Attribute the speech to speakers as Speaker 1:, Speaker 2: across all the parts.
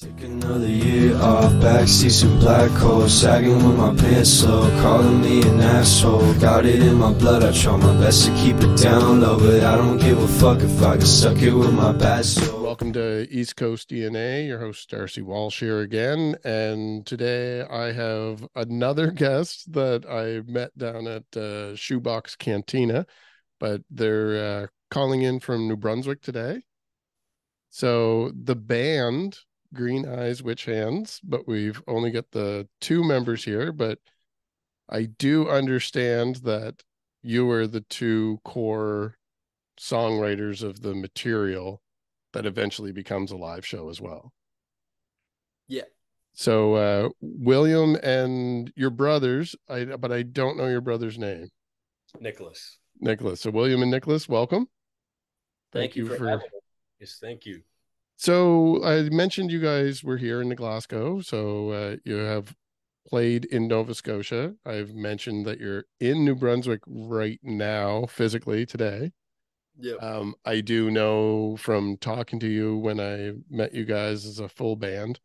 Speaker 1: Take another year off, backseat some black holes, sagging with my pants low, calling me an asshole. Got it in my blood, I try my best to keep it down low, but I don't give a fuck if I get stuck here with my bad soul.
Speaker 2: Welcome to East Coast DNA. Your host Darcy Walsh here again, and today I have another guest that I met down at uh, Shoebox Cantina, but they're uh, calling in from New Brunswick today. So the band Green Eyes Witch Hands, but we've only got the two members here. But I do understand that you were the two core songwriters of the material that eventually becomes a live show as well.
Speaker 3: Yeah.
Speaker 2: So uh William and your brothers, I but I don't know your brother's name.
Speaker 3: Nicolas.
Speaker 2: Nicolas. So William and Nicolas, welcome.
Speaker 3: Thank, you, for, me. Yes, thank you.
Speaker 2: So I mentioned you guys were here in Glasgow. So uh, you have played in Nova Scotia. I've mentioned that you're in New Brunswick right now, physically today.
Speaker 3: Yeah.
Speaker 2: Um, I do know from talking to you when I met you guys as a full band.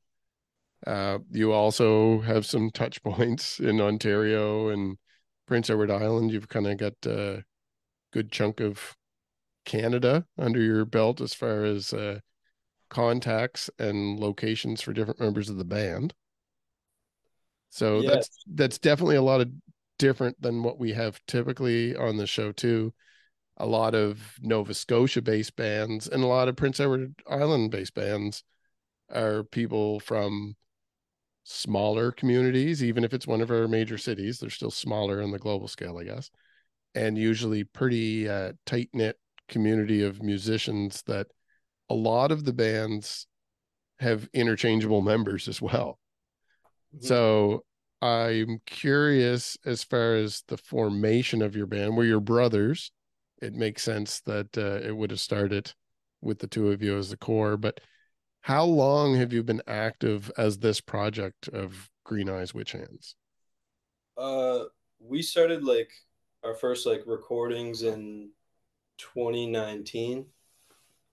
Speaker 2: Uh, you also have some touch points in Ontario and Prince Edward Island. You've kind of got a good chunk of Canada under your belt as far as uh, contacts and locations for different members of the band. So
Speaker 3: Yes.
Speaker 2: that's that's definitely a lot of different than what we have typically on the show too. A lot of Nova Scotia based bands and a lot of Prince Edward Island based bands are people from smaller communities, even if it's one of our major cities, they're still smaller on the global scale, I guess. And usually pretty uh, tight knit community of musicians that a lot of the bands have interchangeable members as well.
Speaker 3: Mhm.
Speaker 2: So I'm curious as far as the formation of your band. Were your brothers? It makes sense that uh, it would have started with the two of you as the core. But how long have you been active as this project of Green Eyes Witch Hands?
Speaker 3: Uh, we started like our first like recordings in 2019.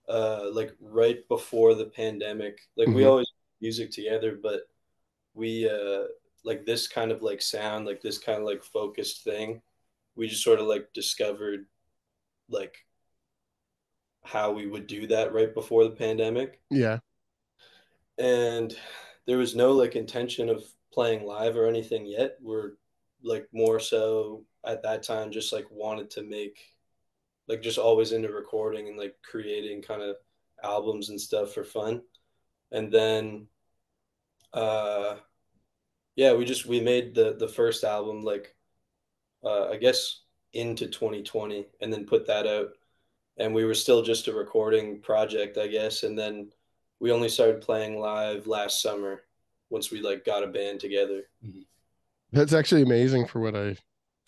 Speaker 3: Uh, like right before the pandemic. Like we
Speaker 2: Mhm.
Speaker 3: always music together, but we uh like this kind of like sound, like this kind of like focused thing. We just sort of like discovered like how we would do that right before the pandemic.
Speaker 2: Yeah.
Speaker 3: and there was no like intention of playing live or anything yet we're like more so at that time just like wanted to make like just always into recording and like creating kind of albums and stuff for fun. And then uh yeah we just we made the the first album like uh i guess into 2020 and then put that out. And we were still just a recording project i guess. And then we only started playing live last summer once we like got a band together.
Speaker 2: That's actually amazing for what I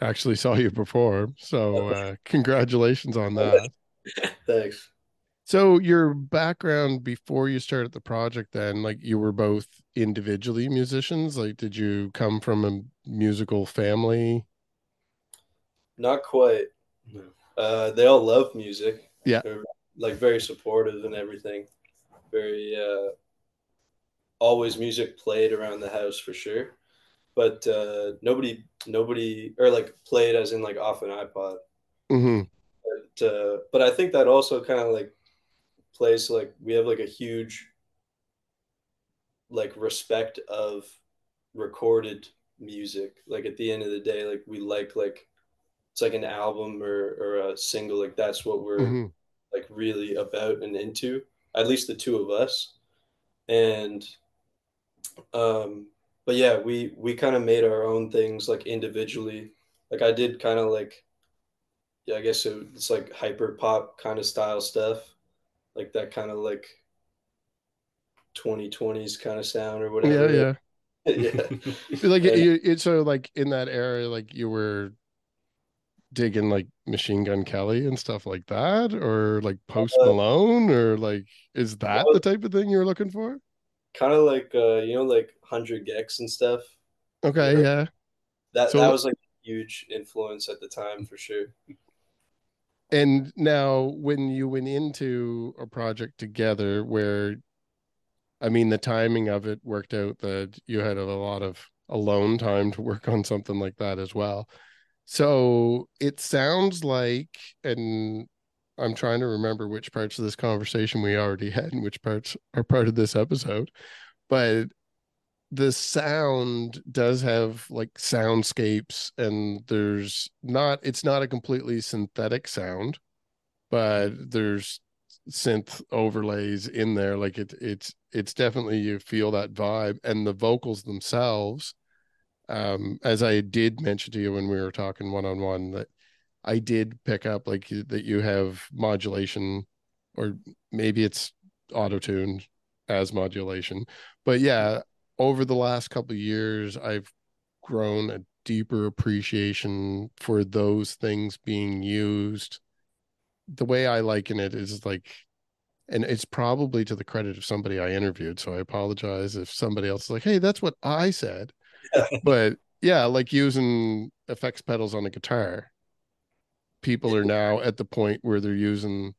Speaker 2: actually saw you perform. So uh, congratulations on that.
Speaker 3: Thanks.
Speaker 2: So your background before you started the project then, like you were both individually musicians? Like did you come from a musical family?
Speaker 3: Not quite. Uh, they all love music.
Speaker 2: Yeah.
Speaker 3: They're like very supportive and everything. Very uh, always music played around the house for sure. But uh, nobody, nobody, or like played as in like off an iPod.
Speaker 2: hmm
Speaker 3: But, uh, but I think that also kind of like plays like we have like a huge like respect of recorded music. Like at the end of the day, like we like like it's like an album or or a single. Like that's what we're
Speaker 2: hmm
Speaker 3: like really about and into. At least the two of us. And um but yeah, we we kind of made our own things like individually. Like I did kind of like yeah, I guess it, it's like hyper pop kind of style stuff. Like that kind of like 2020s kind of sound or
Speaker 2: Yeah,
Speaker 3: whatever.
Speaker 2: yeah.
Speaker 3: yeah.
Speaker 2: like
Speaker 3: And-
Speaker 2: you, it's so like in that era like you were digging like machine gun kelly and stuff like that or like post
Speaker 3: Uh,
Speaker 2: malone or like is that
Speaker 3: well-
Speaker 2: the type of thing you're looking for
Speaker 3: kind of like uh you know like 100 gecs and stuff.
Speaker 2: okay yeah
Speaker 3: That
Speaker 2: So-
Speaker 3: that was like a huge influence at the time for sure.
Speaker 2: and now when you went into a project together where I mean, the timing of it worked out that you had a lot of alone time to work on something like that as well. So it sounds like, and I'm trying to remember which parts of this conversation we already had and which parts are part of this episode, but the sound does have like soundscapes and there's not it's not a completely synthetic sound but there's synth overlays in there. Like it it's it's definitely you feel that vibe and the vocals themselves um as i did mention to you when we were talking one on one that i did pick up like that you have modulation or maybe it's auto tune as modulation but yeah over the last couple of years i've grown a deeper appreciation for those things being used the way i liken it is like and it's probably to the credit of somebody I interviewed. So I apologize if somebody else is like, "Hey, that's what I said." but yeah, like using effects pedals on a guitar. People are now at the point where they're using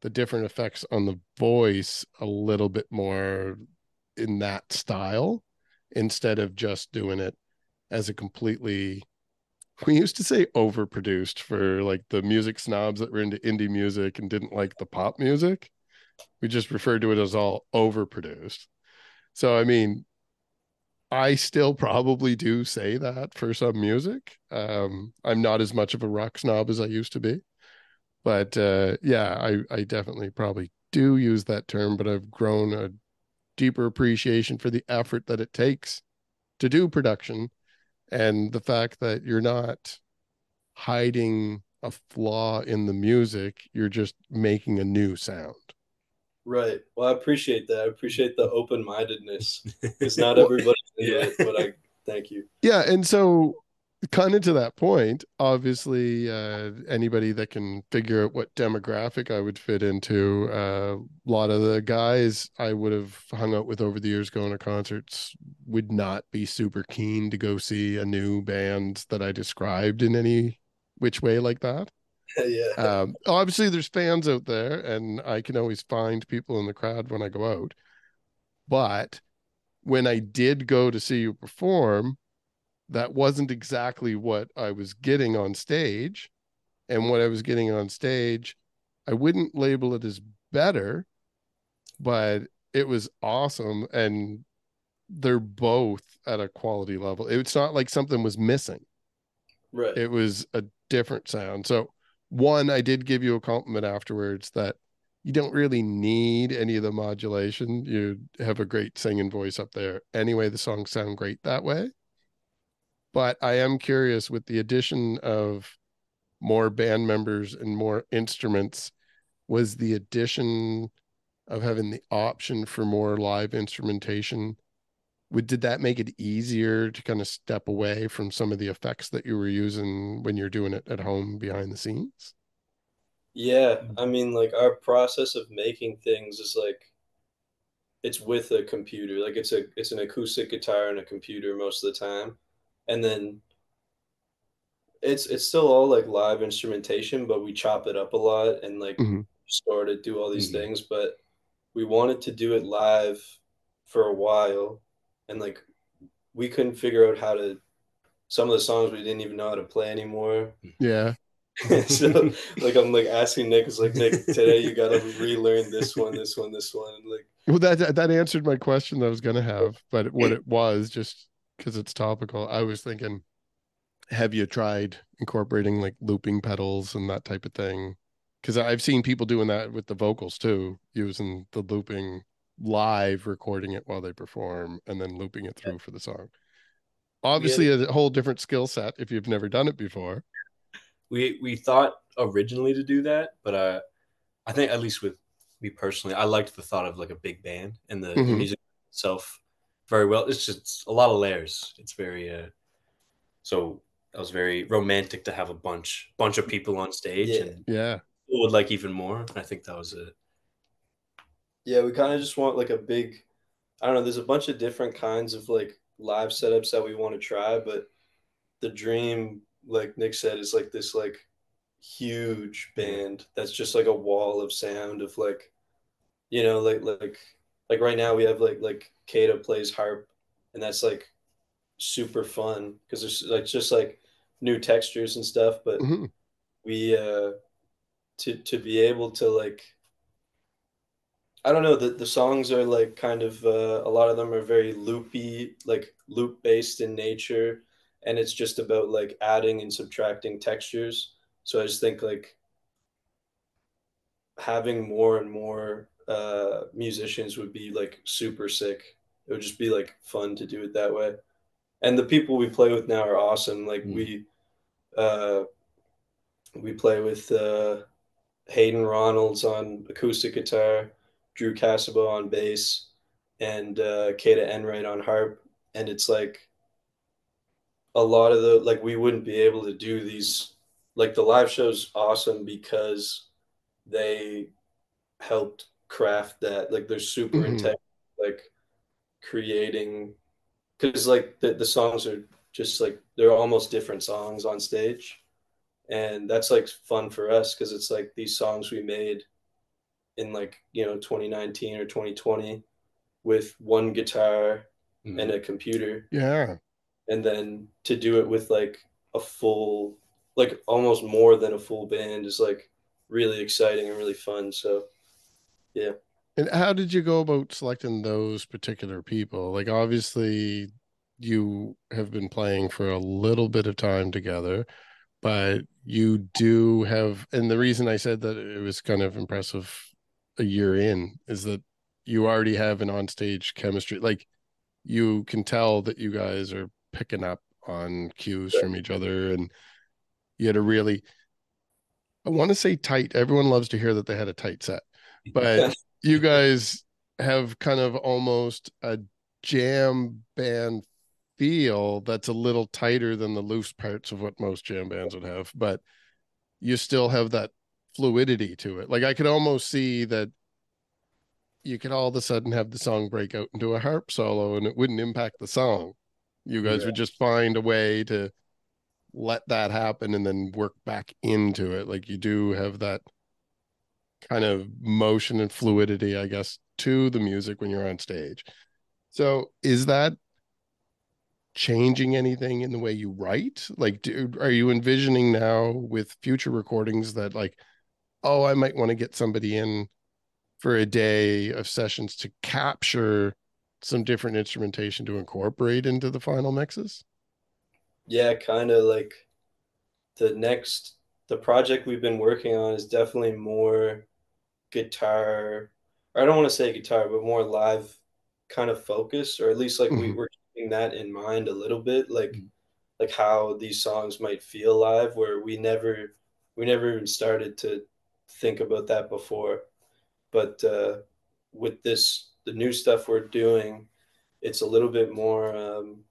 Speaker 2: the different effects on the voice a little bit more in that style instead of just doing it as a completely we used to say overproduced for like the music snobs that were into indie music and didn't like the pop music we just referred to it as all overproduced. So, I mean, I still probably do say that for some music. Um, I'm not as much of a rock snob as I used to be, but uh, yeah, I, I definitely probably do use that term. But I've grown a deeper appreciation for the effort that it takes to do production, and the fact that you're not hiding a flaw in the music; you're just making a new sound.
Speaker 3: Right. Well, I appreciate that. I appreciate the open mindedness because not everybody yeah. but I thank you.
Speaker 2: Yeah, and so kind of to that point, obviously, uh, anybody that can figure out what demographic I would fit into, uh, a lot of the guys I would have hung out with over the years going to concerts would not be super keen to go see a new band that I described in any which way like that.
Speaker 3: yeah.
Speaker 2: Um, obviously, there's fans out there, and I can always find people in the crowd when I go out. But when I did go to see you perform, that wasn't exactly what I was getting on stage. And what I was getting on stage, I wouldn't label it as better, but it was awesome. And they're both at a quality level. It's not like something was missing.
Speaker 3: Right.
Speaker 2: It was a different sound. So one, I did give you a compliment afterwards that you don't really need any of the modulation. You have a great singing voice up there. Anyway, the songs sound great that way. But I am curious with the addition of more band members and more instruments, was the addition of having the option for more live instrumentation would did that make it easier to kind of step away from some of the effects that you were using when you're doing it at home behind the scenes
Speaker 3: yeah i mean like our process of making things is like it's with a computer like it's a it's an acoustic guitar and a computer most of the time and then it's it's still all like live instrumentation but we chop it up a lot and like mm-hmm. store it do all these mm-hmm. things but we wanted to do it live for a while and like we couldn't figure out how to some of the songs we didn't even know how to play anymore.
Speaker 2: Yeah.
Speaker 3: so like I'm like asking Nick, it's like Nick, today you gotta relearn this one, this one, this one. And like
Speaker 2: well that that answered my question that I was gonna have, but what it was just because it's topical, I was thinking, have you tried incorporating like looping pedals and that type of thing? Because I've seen people doing that with the vocals too, using the looping live recording it while they perform and then looping it through for the song. Obviously, a whole different skill set if you've never done it before.
Speaker 4: We we thought originally to do that, but uh, I think at least with me personally, I liked the thought of like a big band and the, mm-hmm. the music itself very well. It's just a lot of layers. It's very uh, so that was very romantic to have a bunch bunch of people on stage
Speaker 2: yeah.
Speaker 4: and
Speaker 2: yeah
Speaker 4: would like even more. I think that was a
Speaker 3: yeah, we kind of just want like a big, I don't know, there's a bunch of different kinds of like live setups that we want to try, but the dream, like Nick said, is like this like huge band that's just like a wall of sound of like, you know, like like like right now we have like like Kata plays harp, and that's like super fun because there's like just like new textures and stuff. But mm-hmm. we uh to to be able to like I don't know the the songs are like kind of uh, a lot of them are very loopy, like loop based in nature, and it's just about like adding and subtracting textures. So I just think like having more and more uh, musicians would be like super sick. It would just be like fun to do it that way. And the people we play with now are awesome. Like mm. we uh, we play with uh, Hayden Ronalds on acoustic guitar, Drew Casabo on bass, and uh, Kata Enright on harp. And it's like a lot of the like we wouldn't be able to do these like the live show's awesome because they helped craft that. Like they're super mm-hmm. intense, like creating because like the, the songs are just like they're almost different songs on stage. And that's like fun for us because it's like these songs we made in like, you know, 2019 or 2020 with one guitar mm-hmm. and a computer.
Speaker 2: Yeah.
Speaker 3: And then to do it with like a full like almost more than a full band is like really exciting and really fun. So yeah.
Speaker 2: And how did you go about selecting those particular people? Like obviously you have been playing for a little bit of time together, but you do have and the reason I said that it was kind of impressive a year in is that you already have an onstage chemistry. Like you can tell that you guys are picking up on cues from each other and you had a really I want to say tight. Everyone loves to hear that they had a tight set but you guys have kind of almost a jam band feel that's a little tighter than the loose parts of what most jam bands would have, but you still have that fluidity to it. Like I could almost see that you could all of a sudden have the song break out into a harp solo and it wouldn't impact the song. You guys yeah. would just find a way to let that happen and then work back into it. Like you do have that kind of motion and fluidity, I guess, to the music when you're on stage. So, is that changing anything in the way you write? Like, do, are you envisioning now with future recordings that, like, oh, I might want to get somebody in for a day of sessions to capture some different instrumentation to incorporate into the final mixes?
Speaker 3: Yeah, kind of like the next the project we've been working on is definitely more guitar, or I don't want to say guitar, but more live kind of focus, or at least like mm-hmm. we were keeping that in mind a little bit, like mm-hmm. like how these songs might feel live, where we never we never even started to think about that before. But uh, with this, the new stuff we're doing, it's a little bit more. Um,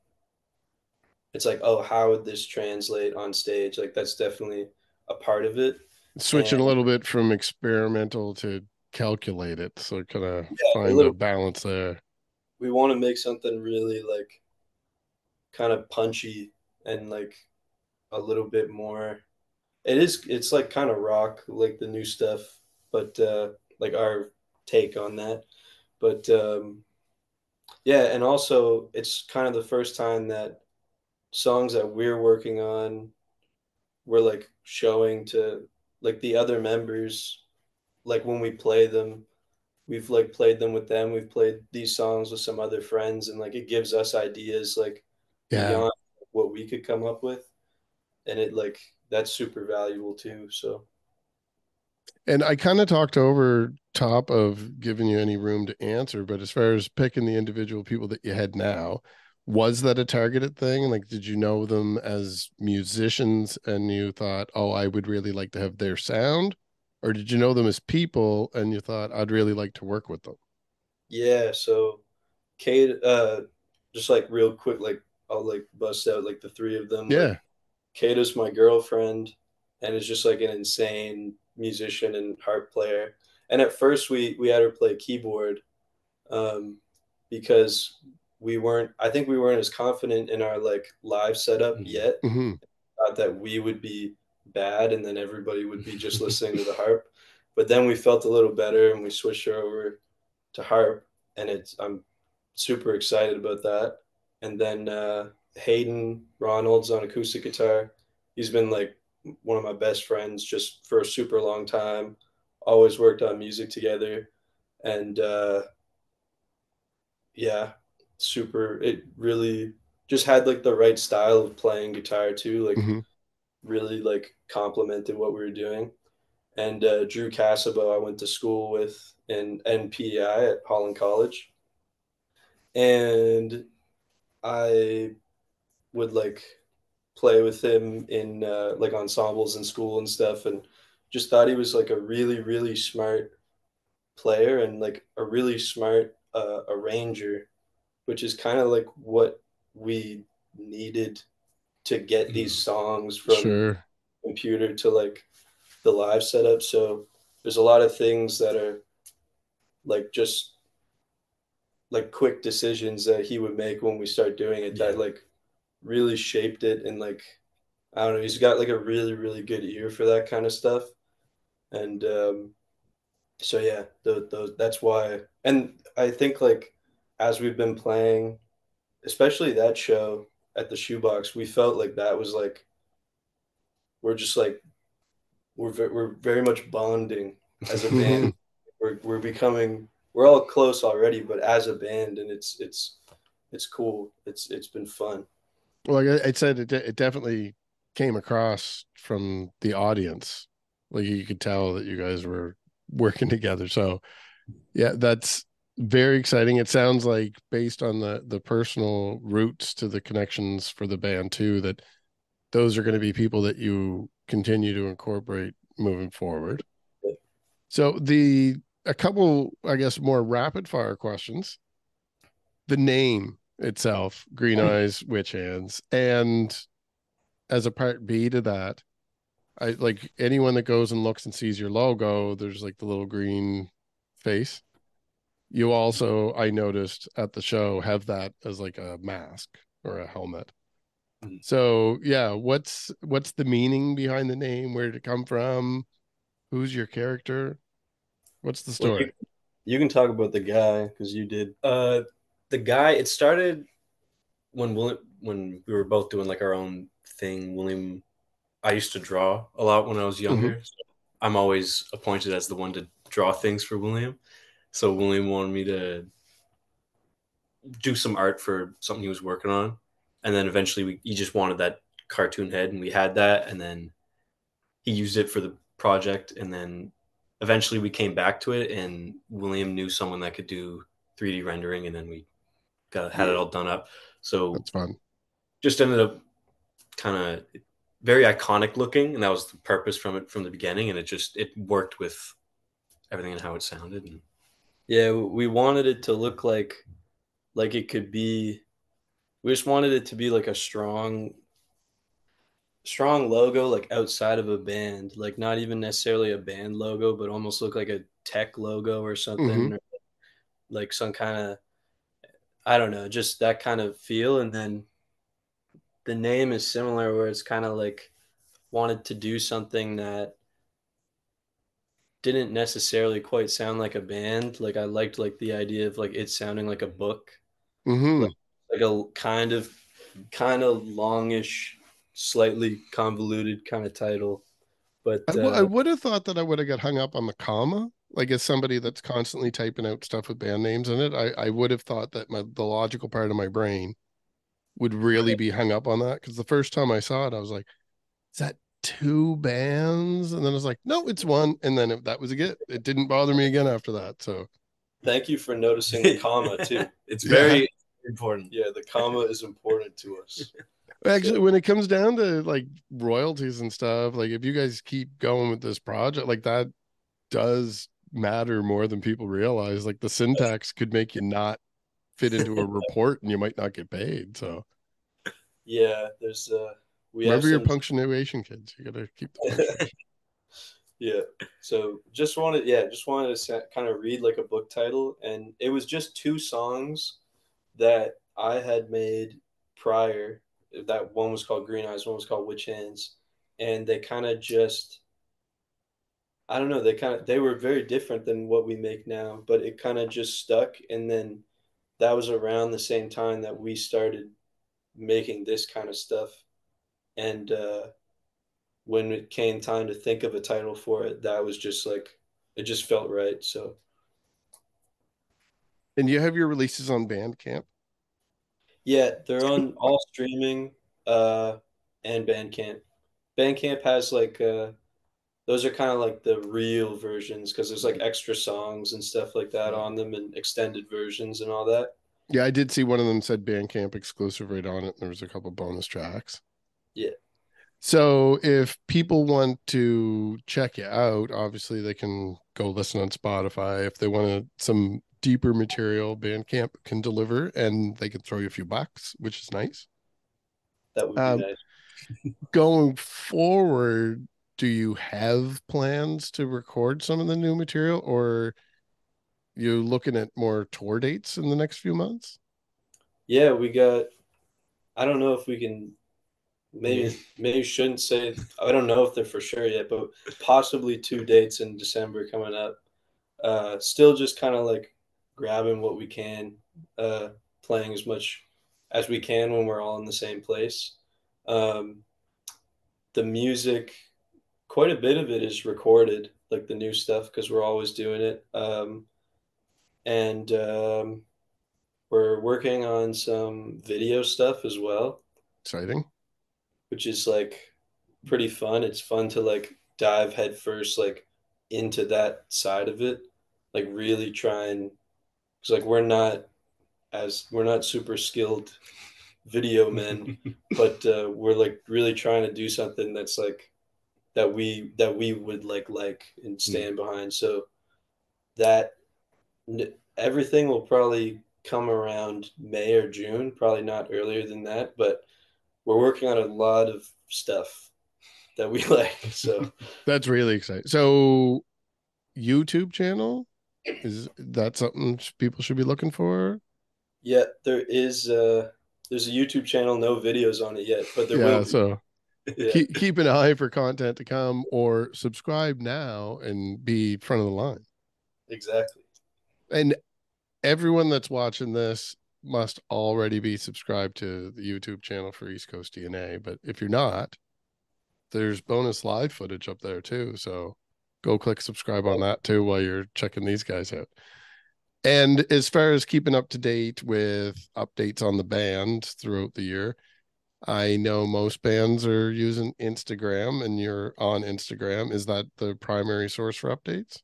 Speaker 3: it's like, oh, how would this translate on stage? Like that's definitely a part of it
Speaker 2: switching and, a little bit from experimental to calculate it so kind of yeah, find a, little, a balance there
Speaker 3: we want to make something really like kind of punchy and like a little bit more it is it's like kind of rock like the new stuff but uh like our take on that but um yeah and also it's kind of the first time that songs that we're working on we're like showing to like the other members like when we play them we've like played them with them we've played these songs with some other friends and like it gives us ideas like yeah. beyond what we could come up with and it like that's super valuable too so
Speaker 2: and i kind of talked over top of giving you any room to answer but as far as picking the individual people that you had now was that a targeted thing? Like did you know them as musicians and you thought oh i would really like to have their sound or did you know them as people and you thought i'd really like to work with them
Speaker 3: yeah so kate uh just like real quick like i'll like bust out like the three of them
Speaker 2: yeah.
Speaker 3: Like, kate is my girlfriend and is just like an insane musician and harp player and at first we we had her play keyboard um because we weren't i think we weren't as confident in our like live setup mm-hmm. yet mm-hmm. thought that we would be bad and then everybody would be just listening to the harp but then we felt a little better and we switched her over to harp and it's I'm super excited about that. And then uh, Hayden Ronalds on acoustic guitar. He's been like one of my best friends just for a super long time. Always worked on music together, and uh, yeah, super. It really just had like the right style of playing guitar too. Like mm-hmm. really like complemented what we were doing. And uh, Drew Casabo, I went to school with in NPI at Holland College, and I would like play with him in uh, like ensembles in school and stuff, and just thought he was like a really really smart player and like a really smart uh, arranger, which is kind of like what we needed to get mm. these songs from sure. computer to like the live setup. So there's a lot of things that are like just like quick decisions that he would make when we start doing it yeah. that like really shaped it and like I don't know, he's got like a really, really good ear for that kind of stuff. And um so yeah, the, the that's why and I think like as we've been playing, especially that show at the shoebox, we felt like that was like we're just like we're we're very much bonding as a band. we're we're becoming we're all close already, but as a band, and it's it's it's cool. It's it's been fun.
Speaker 2: Well, like I said, it it definitely came across from the audience. Like you could tell that you guys were working together. So, yeah, that's very exciting. It sounds like based on the the personal roots to the connections for the band too, that those are going to be people that you continue to incorporate moving forward. So the a couple, I guess, more rapid fire questions. The name itself, Green oh. Eyes, Witch Hands, and as a part B to that, I like anyone that goes and looks and sees your logo. There's like the little green face. You also, I noticed at the show, have that as like a mask or a helmet. Mm-hmm. So yeah, what's what's the meaning behind the name? Where did it come from? Who's your character? What's the story? Well, you,
Speaker 3: you, can talk about the guy because you did.
Speaker 4: Uh, the guy. It started when William, when we were both doing like our own thing. William, I used to draw a lot when I was younger. Mm-hmm. So I'm always appointed as the one to draw things for William. So William wanted me to do some art for something he was working on, and then eventually we, he just wanted that cartoon head, and we had that, and then he used it for the project, and then eventually we came back to it and William knew someone that could do 3D rendering and then we got had it all done up. So
Speaker 2: that's fun.
Speaker 4: Just ended up kind of very iconic looking and that was the purpose from it from the beginning and it just it worked with everything and how it sounded and
Speaker 3: yeah, we wanted it to look like like it could be we just wanted it to be like a strong strong logo like outside of a band like not even necessarily a band logo but almost look like a tech logo or something mm-hmm. or like some kind of i don't know just that kind of feel and then the name is similar where it's kind of like wanted to do something that didn't necessarily quite sound like a band like i liked like the idea of like it sounding like a book
Speaker 2: mm-hmm.
Speaker 3: like, like a kind of kind of longish slightly convoluted kind of title. But
Speaker 2: I, uh, I would have thought that I would have got hung up on the comma. Like as somebody that's constantly typing out stuff with band names in it, I, I would have thought that my the logical part of my brain would really be hung up on that. Because the first time I saw it, I was like, "Is that two bands?" And then I was like, "No, it's one." And then it, that was it. It didn't bother me again after that. So,
Speaker 3: thank you for noticing the comma too.
Speaker 4: it's very yeah. important.
Speaker 3: Yeah, the comma is important to us.
Speaker 2: Actually, when it comes down to like royalties and stuff, like if you guys keep going with this project, like that does matter more than people realize. Like the syntax could make you not fit into a report and you might not get paid. So
Speaker 3: yeah, there's uh
Speaker 2: we remember your some... punctuation kids. You gotta keep the
Speaker 3: yeah. So just wanted yeah, just wanted to kind of read like a book title and it was just two songs that I had made prior that one was called Green Eyes, one was called Witch Hands, and they kind of just I don't know, they kind of they were very different than what we make now, but it kind of just stuck and then that was around the same time that we started making this kind of stuff. And uh when it came time to think of a title for it, that was just like it just felt right. So
Speaker 2: And you have your releases on Bandcamp?
Speaker 3: Yeah, they're on all streaming uh and Bandcamp. Bandcamp has like uh those are kind of like the real versions because there's like extra songs and stuff like that on them and extended versions and all that.
Speaker 2: Yeah, I did see one of them said Bandcamp exclusive right on it. And there was a couple bonus tracks.
Speaker 3: Yeah.
Speaker 2: So if people want to check you out, obviously they can go listen on Spotify. If they want some deeper material, Bandcamp can deliver and they can throw you a few bucks, which is nice.
Speaker 3: That would be um, nice.
Speaker 2: going forward, do you have plans to record some of the new material or you looking at more tour dates in the next few months?
Speaker 3: Yeah, we got I don't know if we can maybe maybe shouldn't say I don't know if they're for sure yet, but possibly two dates in December coming up. Uh still just kind of like grabbing what we can, uh playing as much as we can when we're all in the same place. Um the music quite a bit of it is recorded, like the new stuff, because we're always doing it. Um, and um, we're working on some video stuff as well.
Speaker 2: Exciting.
Speaker 3: Which is like pretty fun. It's fun to like dive headfirst like into that side of it, like really try and because like we're not as we're not super skilled video men, but uh, we're like really trying to do something that's like that we that we would like like and hmm. stand mm. behind. So that everything will probably come around May or June, probably not earlier than that, but we're working on a lot of stuff that we like. So
Speaker 2: that's really exciting. So YouTube channel is that something people should be looking for?
Speaker 3: Yeah, there is uh there's a YouTube channel, no videos on it yet, but there
Speaker 2: yeah,
Speaker 3: will
Speaker 2: be. so yeah. keep, keep an eye for content to come or subscribe now and be front of the line.
Speaker 3: Exactly.
Speaker 2: And everyone that's watching this must already be subscribed to the YouTube channel for East Coast DNA. But if you're not, there's bonus live footage up there too. So go click subscribe on that too while you're checking these guys out. And as far as keeping up to date with updates on the band throughout the year, I know most bands are using Instagram and you're on Instagram. Is that the primary source for updates?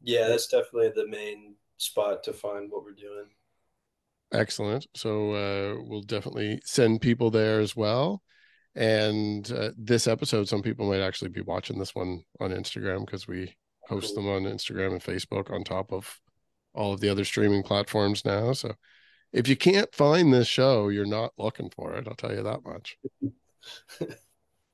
Speaker 3: Yeah, that's definitely the main spot to find what we're doing.
Speaker 2: Excellent. So uh, we'll definitely send people there as well. And uh, this episode, some people might actually be watching this one on Instagram because we host cool. them on Instagram and Facebook on top of all of the other streaming platforms now. So if you can't find this show, you're not looking for it. I'll tell you that much.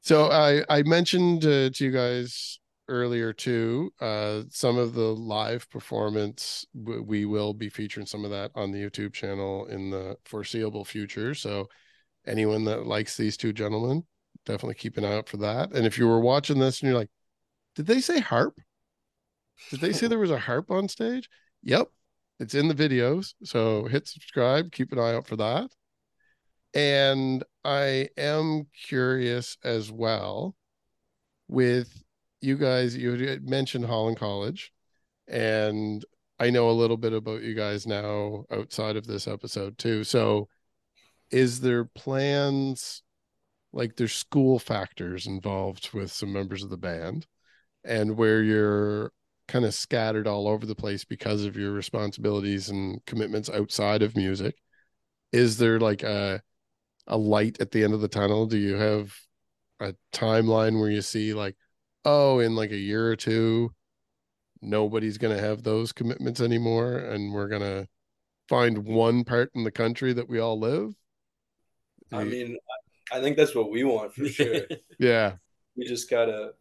Speaker 2: so I I mentioned uh, to you guys earlier too uh, some of the live performance. We will be featuring some of that on the YouTube channel in the foreseeable future. So anyone that likes these two gentlemen, definitely keep an eye out for that. And if you were watching this and you're like, did they say harp? Did they say there was a harp on stage? Yep, it's in the videos. So hit subscribe, keep an eye out for that. And I am curious as well with you guys, you mentioned Holland College, and I know a little bit about you guys now outside of this episode too. So is there plans like there's school factors involved with some members of the band and where you're kind of scattered all over the place because of your responsibilities and commitments outside of music. Is there like a a light at the end of the tunnel? Do you have a timeline where you see like oh in like a year or two nobody's going to have those commitments anymore and we're going to find one part in the country that we all live?
Speaker 3: I mean i think that's what we want for sure.
Speaker 2: Yeah.
Speaker 3: We just gotta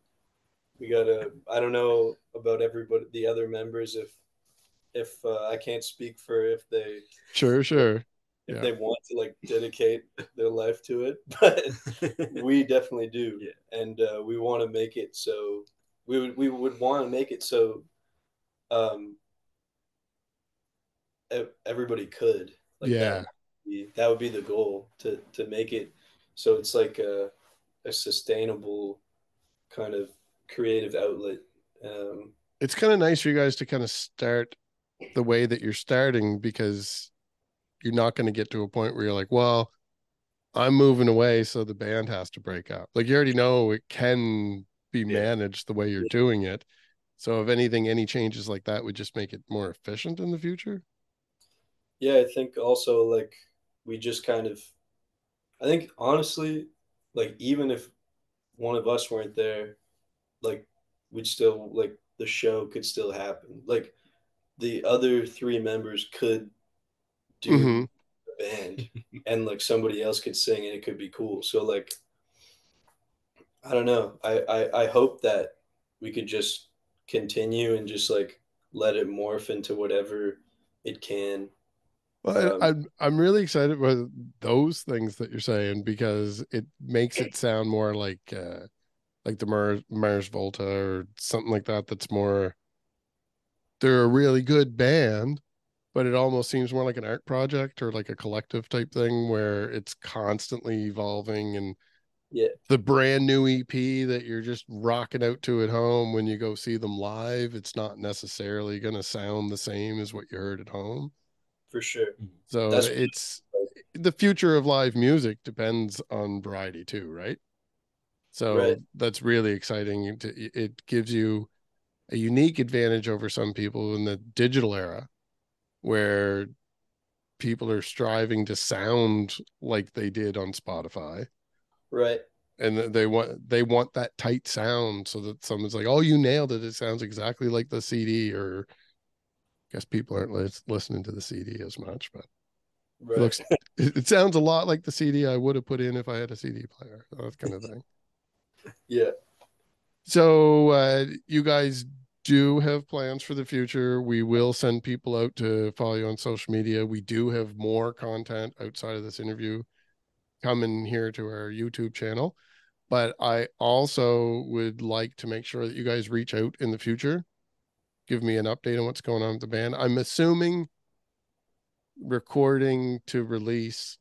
Speaker 3: we gotta i don't know about everybody the other members if if uh, i can't speak for if they
Speaker 2: sure sure
Speaker 3: if yeah. they want to like dedicate their life to it but we definitely do yeah. and uh, we want to make it so we would we would want to make it so um everybody could
Speaker 2: like yeah
Speaker 3: that would, be, that would be the goal to to make it so it's like a a sustainable kind of creative outlet. Um
Speaker 2: it's kind of nice for you guys to kind of start the way that you're starting because you're not going to get to a point where you're like well i'm moving away so the band has to break up. Like you already know it can be managed the way you're doing it. So if anything any changes like that would just make it more efficient in the future?
Speaker 3: Yeah, I think also like we just kind of, I think honestly, like even if one of us weren't there, like we'd still like the show could still happen. Like the other three members could do mm-hmm. the band and like somebody else could sing and it could be cool. So like I don't know. I, I, I hope that we could just continue and just like let it morph into whatever it can
Speaker 2: well, um, I'm I'm really excited with those things that you're saying because it makes it sound more like uh like the Mars, Mars Volta or something like that. That's more. They're a really good band, but it almost seems more like an art project or like a collective type thing where it's constantly evolving and
Speaker 3: yeah
Speaker 2: the brand new ep that you're just rocking out to at home when you go see them live it's not necessarily going to sound the same as what you heard at home
Speaker 3: for sure.
Speaker 2: Mm-hmm. So That's it's the future of live music depends on variety too, right? So right. that's really exciting. It gives you a unique advantage over some people in the digital era where people are striving to sound like they did on Spotify.
Speaker 3: Right.
Speaker 2: And they want they want that tight sound so that someone's like, "Oh, you nailed it. It sounds exactly like the CD or I guess people aren't li- listening to the CD as much, but right. it looks it, it, sounds a lot like the CD I would have put in if I had a CD player. That kind of thing.
Speaker 3: Yeah.
Speaker 2: So uh, you guys do have plans for the future. We will send people out to follow you on social media. We do have more content outside of this interview coming here to our YouTube channel. But I also would like to make sure that you guys reach out in the future give me an update on what's going on with the band. I'm assuming recording to release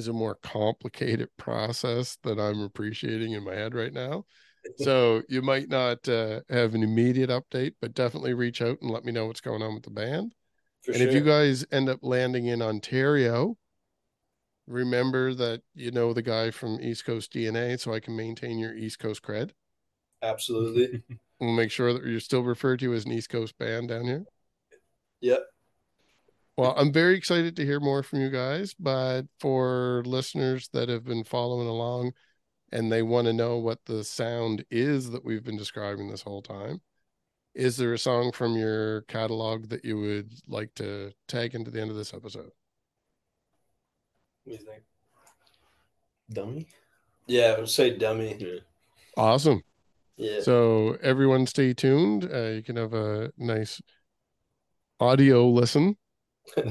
Speaker 2: is a more complicated process that I'm appreciating in my head right now. So you might not uh, have an immediate update, but definitely reach out and let me know what's going on with the band. For and sure. if you guys end up landing in Ontario, remember that you know the guy from East Coast DNA, so I can maintain your East Coast cred.
Speaker 3: Absolutely.
Speaker 2: We'll make sure that you're still referred to as an East Coast band down here.
Speaker 3: Yep.
Speaker 2: Well, I'm very excited to hear more from you guys, but for listeners that have been following along and they want to know what the sound is that we've been describing this whole time, is there a song from your catalog that you would like to tag into the end of this episode?
Speaker 3: What do you think? Dummy? Yeah, I would say dummy. Yeah.
Speaker 2: Awesome.
Speaker 3: Yeah.
Speaker 2: So everyone stay tuned. Uh, you can have a nice audio listen.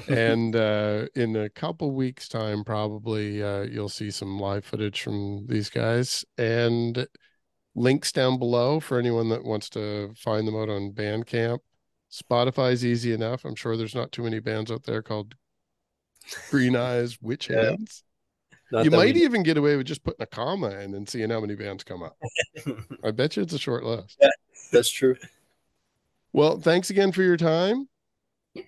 Speaker 2: And uh, in a couple weeks time probably uh, you'll see some live footage from these guys and links down below for anyone that wants to find them out on bandcamp spotify's easy enough i'm sure there's not too many bands out there called green eyes witch hands you might we... even get away with just putting a comma in and seeing how many bands come up. I bet you it's a short list.
Speaker 3: Yeah, that's true.
Speaker 2: Well, thanks again for your time.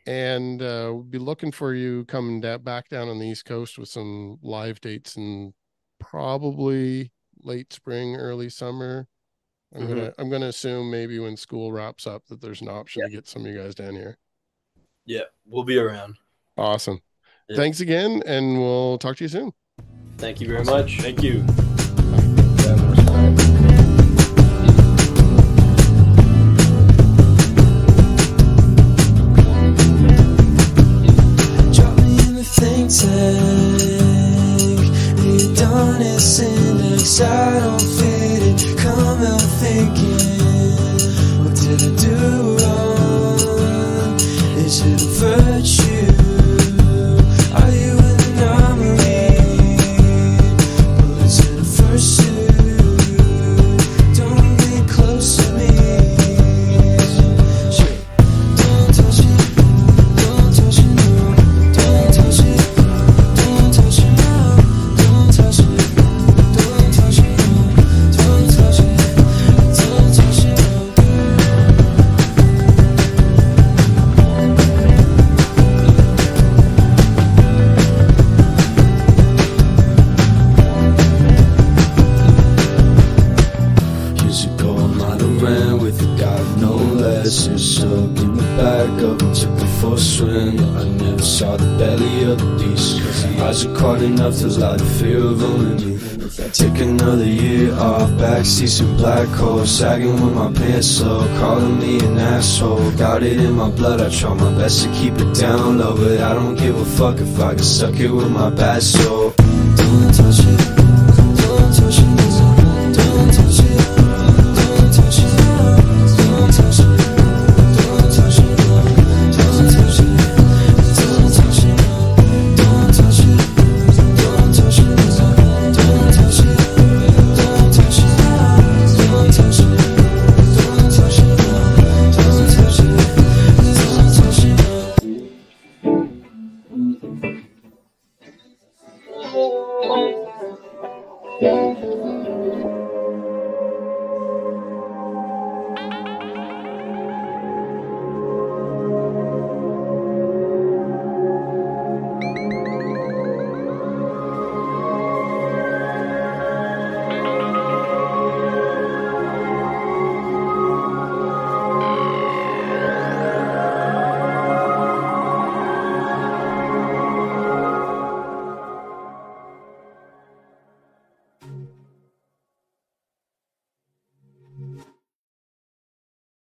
Speaker 2: And uh, we'll be looking for you coming da- back down on the East Coast with some live dates and probably late spring, early summer. I'm mm-hmm. gonna I'm gonna assume maybe when school wraps up that there's an option yeah. to get some of you guys down here.
Speaker 3: Yeah, we'll be around.
Speaker 2: Awesome. Yeah. Thanks again, and we'll talk to you soon.
Speaker 3: Thank you very much.
Speaker 4: Thank you.
Speaker 1: The sagging with my pants low, calling me an asshole. Got it in my blood, I try my best to keep it down low, but I don't give a fuck if I get stuck here with my bad soul. It, don't touch it.